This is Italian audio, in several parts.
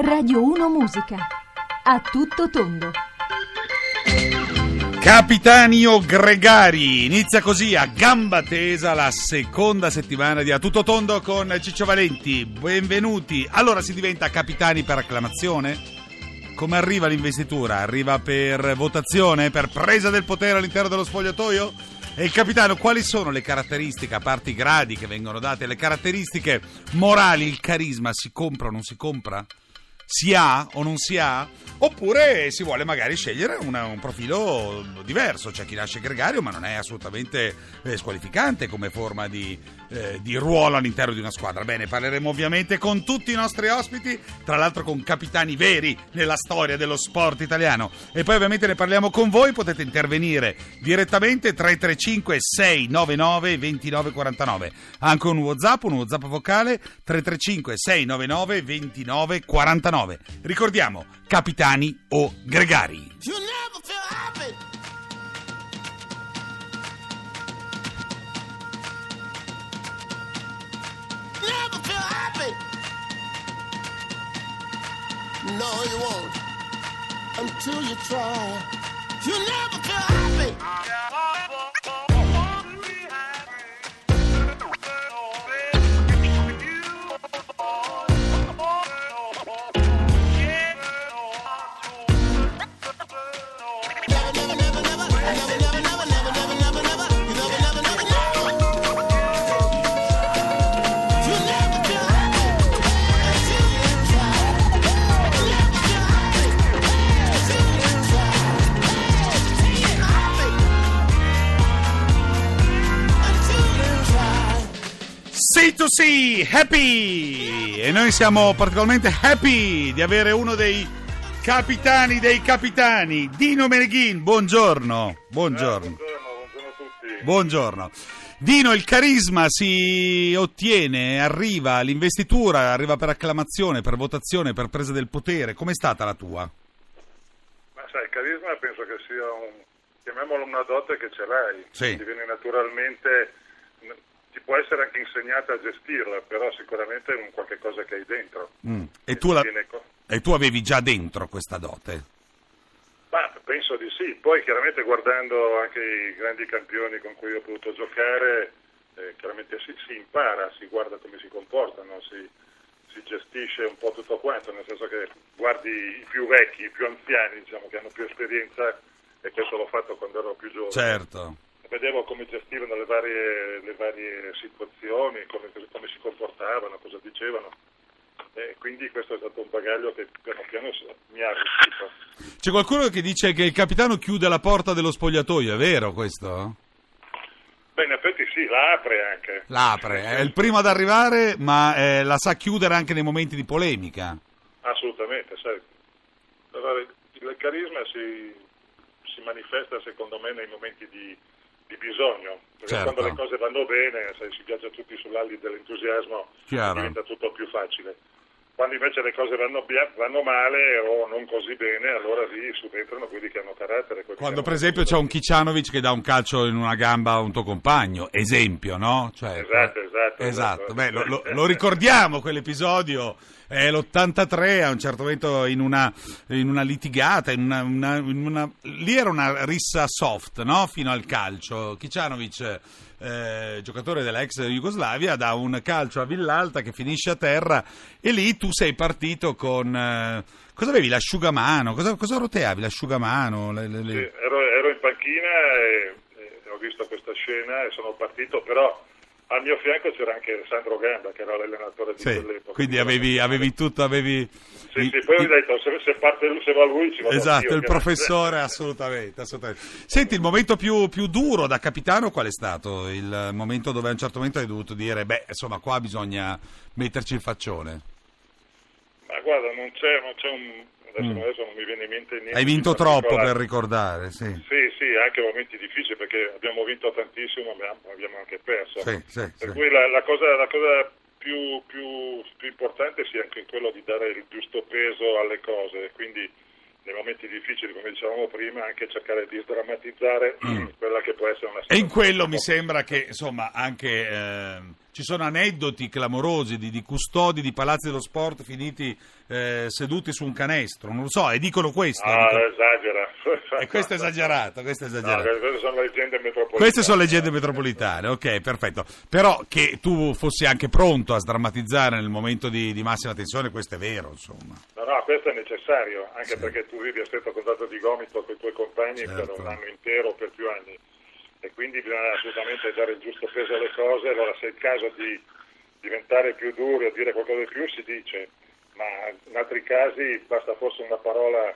Radio 1 Musica. A tutto tondo. Capitanio Gregari, inizia così a gamba tesa la seconda settimana di A Tutto Tondo con Ciccio Valenti. Benvenuti. Allora si diventa capitani per acclamazione? Come arriva l'investitura? Arriva per votazione, per presa del potere all'interno dello spogliatoio? E il capitano, quali sono le caratteristiche, a parte i gradi che vengono date, le caratteristiche morali, il carisma, si compra o non si compra? Si ha o non si ha? Oppure si vuole magari scegliere una- un profilo diverso, c'è chi nasce gregario ma non è assolutamente eh, squalificante come forma di, eh, di ruolo all'interno di una squadra. Bene, parleremo ovviamente con tutti i nostri ospiti, tra l'altro con capitani veri nella storia dello sport italiano. E poi ovviamente ne parliamo con voi, potete intervenire direttamente 335 699 2949. Anche un WhatsApp, un WhatsApp vocale 335 699 2949. Ricordiamo, capitani o gregari. Happy. No, you won't until you try. you'll never feel happy. See, happy! E noi siamo particolarmente happy di avere uno dei capitani dei capitani, Dino Meneghin. Buongiorno. Buongiorno. Buongiorno, buongiorno a tutti. Buongiorno. Dino, il carisma si ottiene, arriva, l'investitura arriva per acclamazione, per votazione, per presa del potere. Com'è stata la tua? Ma sai, il carisma penso che sia un, chiamiamolo una dote che ce l'hai, Sì. ti viene naturalmente, ti può essere anche insegnata a gestirla, però sicuramente è un qualche cosa che hai dentro. Mm. E, tu la- e tu avevi già dentro questa dote? Ma penso di sì, poi chiaramente guardando anche i grandi campioni con cui ho potuto giocare, eh, chiaramente si, si impara, si guarda come si comportano, si, si gestisce un po' tutto quanto, nel senso che guardi i più vecchi, i più anziani, diciamo che hanno più esperienza e questo l'ho fatto quando ero più giovane. Certo. Vedevo come gestivano le varie, le varie situazioni, come, come si comportavano, cosa dicevano. E quindi questo è stato un bagaglio che piano piano mi ha arricchito. C'è qualcuno che dice che il capitano chiude la porta dello spogliatoio, è vero questo? Beh, in effetti sì, la apre anche. L'apre, è il primo ad arrivare, ma eh, la sa chiudere anche nei momenti di polemica. Assolutamente, sai. Il carisma si, si manifesta secondo me nei momenti di, di bisogno, perché Certo. quando le cose vanno bene, sai, si viaggia tutti sull'ali dell'entusiasmo, Chiaro. diventa tutto più facile. Quando invece le cose vanno, vanno male o non così bene, allora lì subentrano quelli che hanno carattere. Quando che per hanno- esempio c'è un Kiccianovic che dà un calcio in una gamba a un tuo compagno, esempio, no? Cioè, Esatto, esatto, Esatto, esatto. Beh, lo, lo- lo ricordiamo quell'episodio, è l'83 a un certo momento in una, in una litigata, in una, una- in lì era una rissa soft, no? Fino al calcio. Kiccianovic, eh, giocatore della ex Jugoslavia, dà un calcio a Villalta che finisce a terra e lì tu sei partito con... eh, cosa avevi? L'asciugamano? Cosa, cosa roteavi? L'asciugamano? Le- le- le- Sì, ero, ero in panchina e, e ho visto questa scena e sono partito, però al mio fianco c'era anche Sandro Gamba, che era l'allenatore di Sì, quell'epoca. quindi avevi, avevi tutto, avevi... Sì, i- sì, poi i- ho detto, se, se parte lui, se va lui ci vado Esatto, anch'io, il professore, assolutamente, assolutamente. Senti, il momento più, più duro da capitano qual è stato? Il momento dove a un certo momento hai dovuto dire, beh, insomma, qua bisogna metterci il faccione. Ma guarda, non c'è, non c'è un... Adesso, Mm. adesso non mi viene in mente niente. Hai vinto troppo per ricordare, sì. Sì, sì, anche momenti difficili perché abbiamo vinto tantissimo, ma abbiamo, anche perso. Sì, sì, Per cui la, la cosa, la cosa più, più- più importante sia anche quello di dare il giusto peso alle cose, quindi nei momenti difficili, come dicevamo prima, anche cercare di sdrammatizzare quella che può essere una Mm. E in quello mi sembra che, insomma, anche ehm, ci sono aneddoti clamorosi di, di custodi di palazzi dello sport finiti eh, seduti su un canestro, non lo so, e dicono questo. Ah, dicono- esagera. e questo è esagerato, questo è No, esagerato. queste sono leggende metropolitane. Queste sono leggende metropolitane, ok, perfetto. Però che tu fossi anche pronto a sdrammatizzare nel momento di, di massima tensione, questo è vero, insomma. No, no, questo è necessario, anche Sì. perché tu vivi a stretto contatto di gomito con i tuoi compagni per Certo. un anno intero o per più anni e quindi bisogna assolutamente dare il giusto peso alle cose, allora se è il caso di diventare più duri o dire qualcosa di più si dice, ma in altri casi basta forse una parola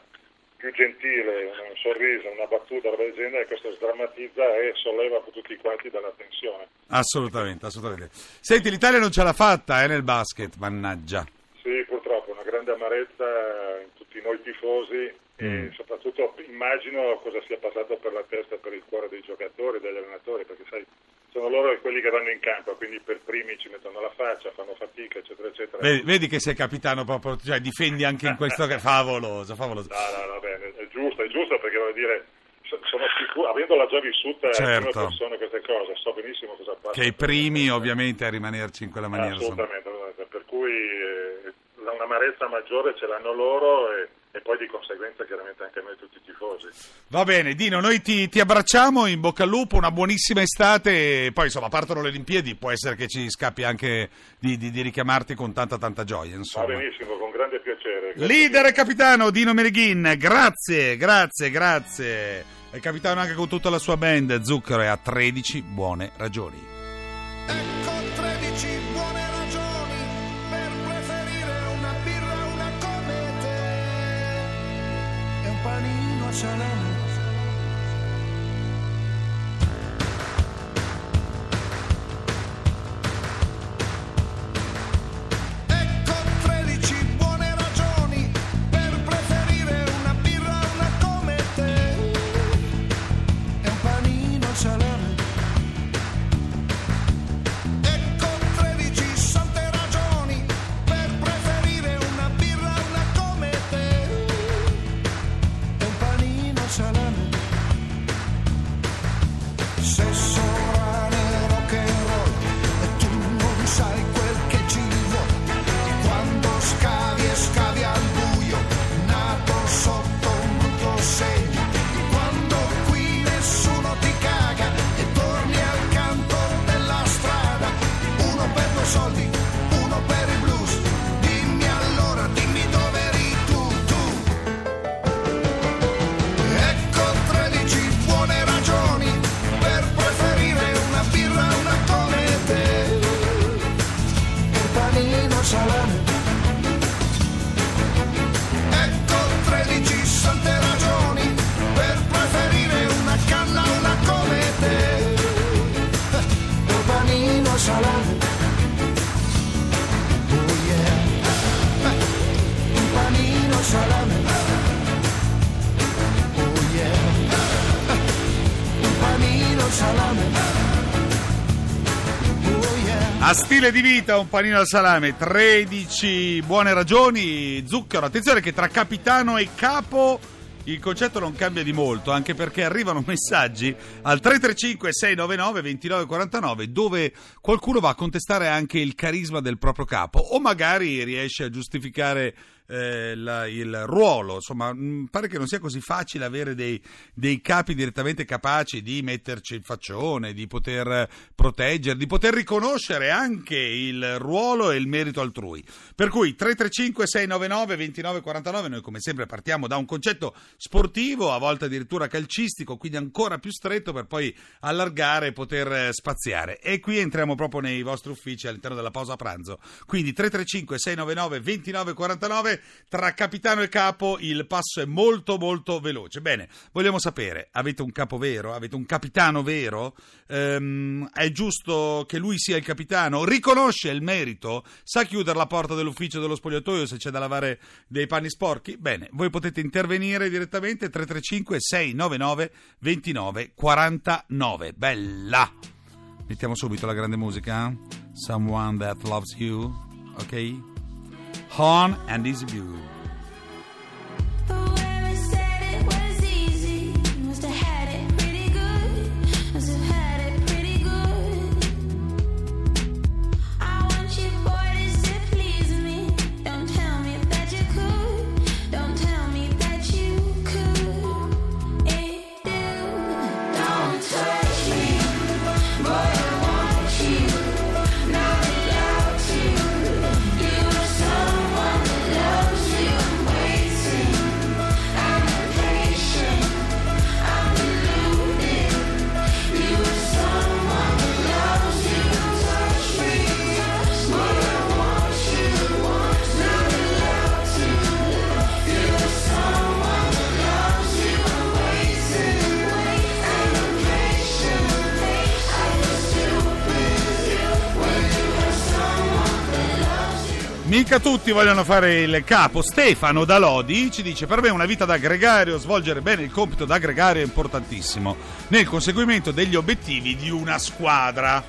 più gentile, un sorriso, una battuta, roba del genere, questo sdrammatizza e solleva tutti quanti dalla tensione. Assolutamente, assolutamente. Senti, l'Italia non ce l'ha fatta eh, nel basket, mannaggia. Sì, purtroppo una grande amarezza in tutti noi tifosi e Mm. soprattutto immagino cosa sia passato per la testa e per il cuore dei giocatori, degli allenatori, perché sai, sono loro quelli che vanno in campo, quindi per primi ci mettono la faccia, fanno fatica, eccetera, eccetera. Vedi, vedi che sei capitano proprio, cioè difendi anche in questo che favoloso, favoloso. No, no, va bene, è giusto, è giusto perché voglio dire, so- sono sicuro, avendola già vissuta in Certo. prima persona queste cose, so benissimo cosa passa. Che i primi ovviamente a rimanerci in quella maniera. sono- Assolutamente, assolutamente. per cui eh, un'amarezza maggiore ce l'hanno loro e, e poi di conseguenza chiaramente anche noi tutti i tifosi. Va bene, Dino, noi ti, ti abbracciamo, in bocca al lupo, una buonissima estate e poi insomma partono le Olimpiadi, può essere che ci scappi anche di, di- di richiamarti con tanta tanta gioia. Va Insomma. benissimo, con grande piacere. Grazie Leader e capitano Dino Mereghin, grazie, grazie, grazie. È capitano anche con tutta la sua band, Zucchero e ha 13 buone ragioni. Panino panino A stile di vita, un panino al salame, 13 buone ragioni, zucchero. Attenzione che tra capitano e capo il concetto non cambia di molto, anche perché arrivano messaggi al 335-699-2949 dove qualcuno va a contestare anche il carisma del proprio capo o magari riesce a giustificare eh, la- il ruolo. Insomma, mh, pare che non sia così facile avere dei, dei capi direttamente capaci di metterci il faccione, di poter proteggere, di poter riconoscere anche il ruolo e il merito altrui. Per cui 335-699-2949, noi come sempre partiamo da un concetto sportivo, a volte addirittura calcistico, quindi ancora più stretto per poi allargare e poter eh, spaziare. E qui entriamo proprio nei vostri uffici all'interno della pausa pranzo. Quindi 335-699-2949, tra capitano e capo il passo è molto molto veloce. Bene, vogliamo sapere, avete un capo vero? Avete un capitano vero? Ehm, è giusto che lui sia il capitano? Riconosce il merito? Sa chiudere la porta dell'ufficio dello spogliatoio se c'è da lavare dei panni sporchi? Bene, voi potete intervenire direttamente 335 699 2949. Bella! Mettiamo subito la grande musica. Someone that loves you. Ok? Han and his Bugle. Mica tutti vogliono fare il capo. Stefano da Lodi ci dice: Per me una vita da gregario, svolgere bene il compito da gregario è importantissimo nel conseguimento degli obiettivi di una squadra.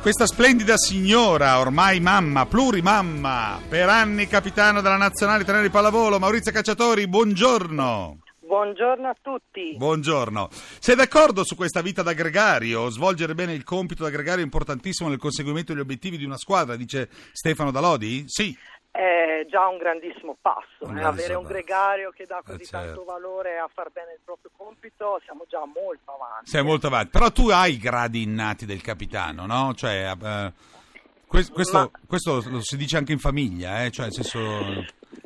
Questa splendida signora, ormai mamma, plurimamma, per anni capitano della nazionale italiana di pallavolo, Maurizio Cacciatori, buongiorno. Buongiorno a tutti. Buongiorno. Sei d'accordo su questa vita da gregario? Svolgere bene il compito da gregario è importantissimo nel conseguimento degli obiettivi di una squadra, dice Stefano da Lodi? Sì. È già un grandissimo passo. Un eh, grandissimo Avere un passo. gregario che dà così Eh, certo. tanto valore a far bene il proprio compito, siamo già molto avanti. Sei molto avanti. Però tu hai i gradi innati del capitano, no? Cioè, eh, que- questo, Ma- questo lo si dice anche in famiglia, eh? Cioè, nel senso,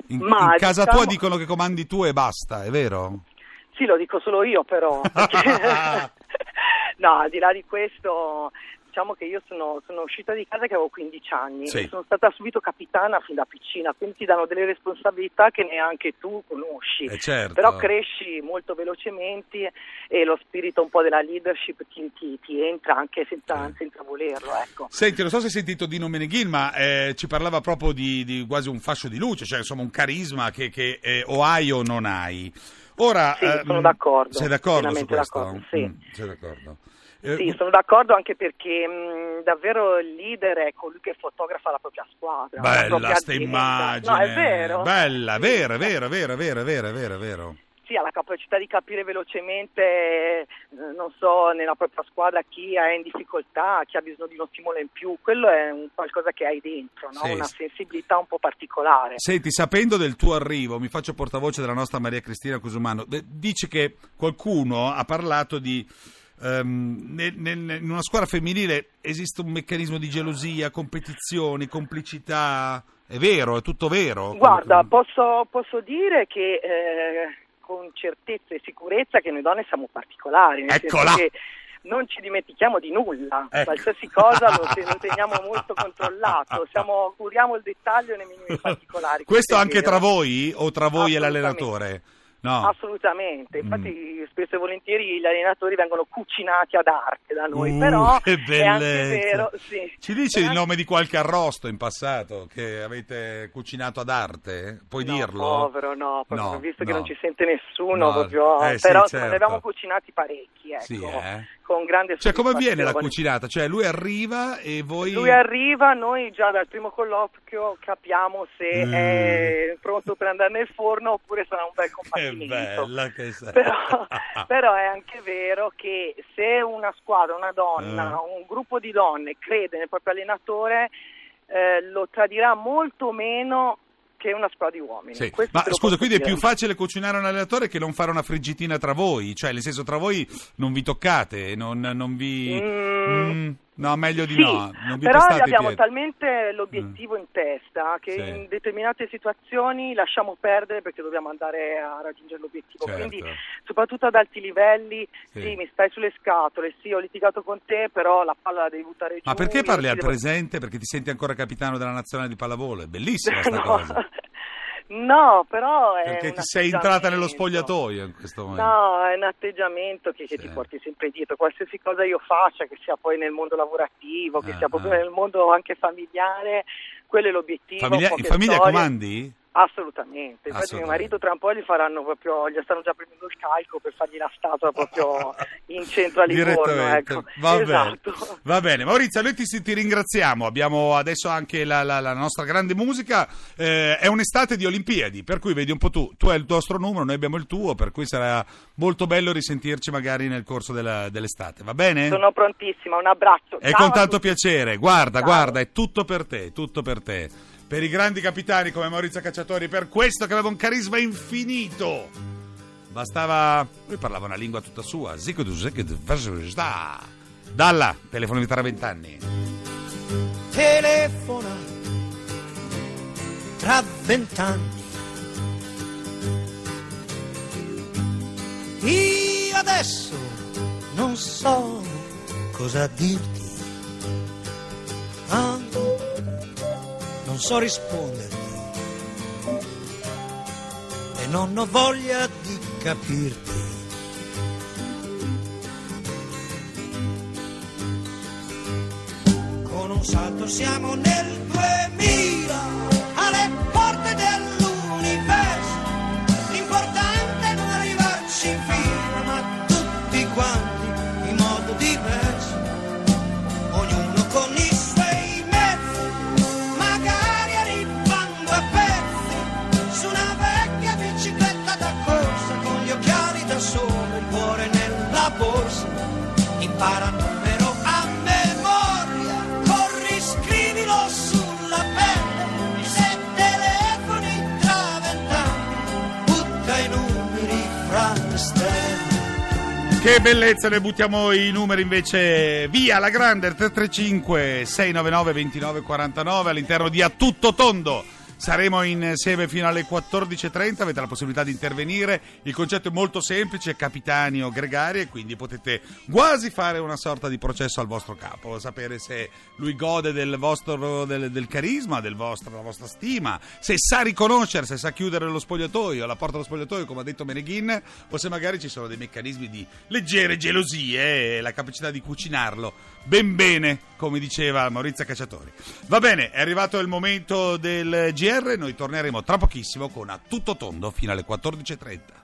in, in casa diciamo- tua dicono che comandi tu e basta, è vero? Sì, lo dico solo io però. perché- no, al di là di questo, diciamo che io sono, sono uscita di casa che avevo 15 anni Sì. sono stata subito capitana fin da piccina, quindi ti danno delle responsabilità che neanche tu conosci. Eh, certo. Però cresci molto velocemente e lo spirito un po' della leadership ti, ti- ti entra anche senza, Sì. senza volerlo, ecco. Senti, non so se hai sentito Dino Meneghin, ma eh, ci parlava proprio di, di quasi un fascio di luce, cioè insomma un carisma che, che eh, o hai o non hai. Ora, Sì, ehm, sono d'accordo, Sei d'accordo su questo? d'accordo, sì. Mm, sei d'accordo. Eh, Sì, sono d'accordo anche perché mh, davvero il leader è colui che fotografa la propria squadra. la Bella propria sta azienda. immagine. No, è vero. Bella, vero, vero, vero, è vero, è vero. Sì, ha la capacità di capire velocemente, eh, non so, nella propria squadra chi è in difficoltà, chi ha bisogno di uno stimolo in più. Quello è un qualcosa che hai dentro, no? Sì. una sensibilità un po' particolare. Senti, sapendo del tuo arrivo, mi faccio portavoce della nostra Maria Cristina Cusumano, dice che qualcuno ha parlato di... ehm, nel- nel- in una squadra femminile esiste un meccanismo di gelosia, competizioni, complicità. È vero, è tutto vero. Guarda, posso, posso dire che eh, con certezza e sicurezza che noi donne siamo particolari, nel Eccola! senso che non ci dimentichiamo di nulla, Ecco. qualsiasi cosa lo, lo teniamo molto controllato, siamo, curiamo il dettaglio nei minimi particolari. Questo anche vero. tra voi o tra voi e l'allenatore? No. Assolutamente, infatti Mm. spesso e volentieri gli allenatori vengono cucinati ad arte da noi, Uh, però che è anche vero, sì. Ci dice È il nome di qualche arrosto in passato che avete cucinato ad arte? Puoi No, dirlo? Povero, no, proprio, No, visto che no. non ci sente nessuno, No, proprio, eh sì, però insomma, certo. ne abbiamo cucinati parecchi, ecco, Sì, eh? Con grande Cioè, come avviene la cucinata? Cioè, lui arriva e voi... Lui arriva, noi già dal primo colloquio capiamo se Mm. è pronto per andare nel forno oppure sarà un bel Che combattimento. bella che sei. Però, però è anche vero che se una squadra, una donna, Eh. un gruppo di donne crede nel proprio allenatore, eh, lo tradirà molto meno che una squadra di uomini. Sì. Ma scusa, quindi è dire. più facile cucinare un allenatore che non fare una friggitina tra voi? Cioè, nel senso, tra voi non vi toccate, non, non vi... Mm. Mm, no, meglio di Sì, no. Però abbiamo piedi. talmente l'obiettivo in testa che Sì. in determinate situazioni lasciamo perdere perché dobbiamo andare a raggiungere l'obiettivo. Certo. Quindi, soprattutto ad alti livelli, Sì. sì. mi stai sulle scatole, sì, ho litigato con te, però la palla la devi buttare giù. Ma perché parli al devo- presente? Perché ti senti ancora capitano della nazionale di pallavolo? È bellissima sta no. cosa. No, però è Perché ti sei entrata nello spogliatoio in questo momento. No, è un atteggiamento che, che Sì. ti porti sempre dietro. Qualsiasi cosa io faccia, che sia poi nel mondo lavorativo, che Ah, sia proprio ah. nel mondo anche familiare, quello è l'obiettivo. Famiglia- in famiglia storie. comandi? Assolutamente. Infatti mio marito tra un po' gli faranno proprio, gli stanno già prendendo il calco per fargli la statua proprio in centro a Livorno. Ecco. Va, esatto. bene. Va bene, Maurizio, noi ti, ti ringraziamo. Abbiamo adesso anche la, la- la nostra grande musica. Eh, è un'estate di Olimpiadi, per cui vedi un po' tu. Tu hai il nostro numero, noi abbiamo il tuo, per cui sarà molto bello risentirci magari nel corso della- dell'estate. Va bene? Sono prontissima, un abbraccio. È Ciao con tanto piacere. Guarda, Ciao. guarda, è tutto per te, tutto per te. Per i grandi capitani come Maurizio Cacciatori, per questo che aveva un carisma infinito. Bastava. Lui parlava una lingua tutta sua. Dalla, telefono tra vent'anni. telefona tra vent'anni. Io adesso non so cosa dirti. Non so risponderti. E non ho voglia di capirti. Con un salto siamo nel 2000 impara a memoria, corri, scrivilo sulla pelle, e se telefoni tra vent'anni, butta i numeri fra le stelle. Che bellezza, ne buttiamo i numeri invece via la grande 335 699 2949 all'interno di A Tutto Tondo. Saremo insieme fino alle 14.30, avete la possibilità di intervenire. Il concetto è molto semplice, capitani o gregari, e quindi potete quasi fare una sorta di processo al vostro capo, sapere se lui gode del vostro del, del carisma, del vostro, della vostra stima, se sa riconoscere, se sa chiudere lo spogliatoio, la porta dello spogliatoio, come ha detto Meneghin, o se magari ci sono dei meccanismi di leggere gelosie e la capacità di cucinarlo ben bene, come diceva Maurizio Cacciatori. Va bene, è arrivato il momento del GR, noi torneremo tra pochissimo con A Tutto Tondo fino alle 14.30.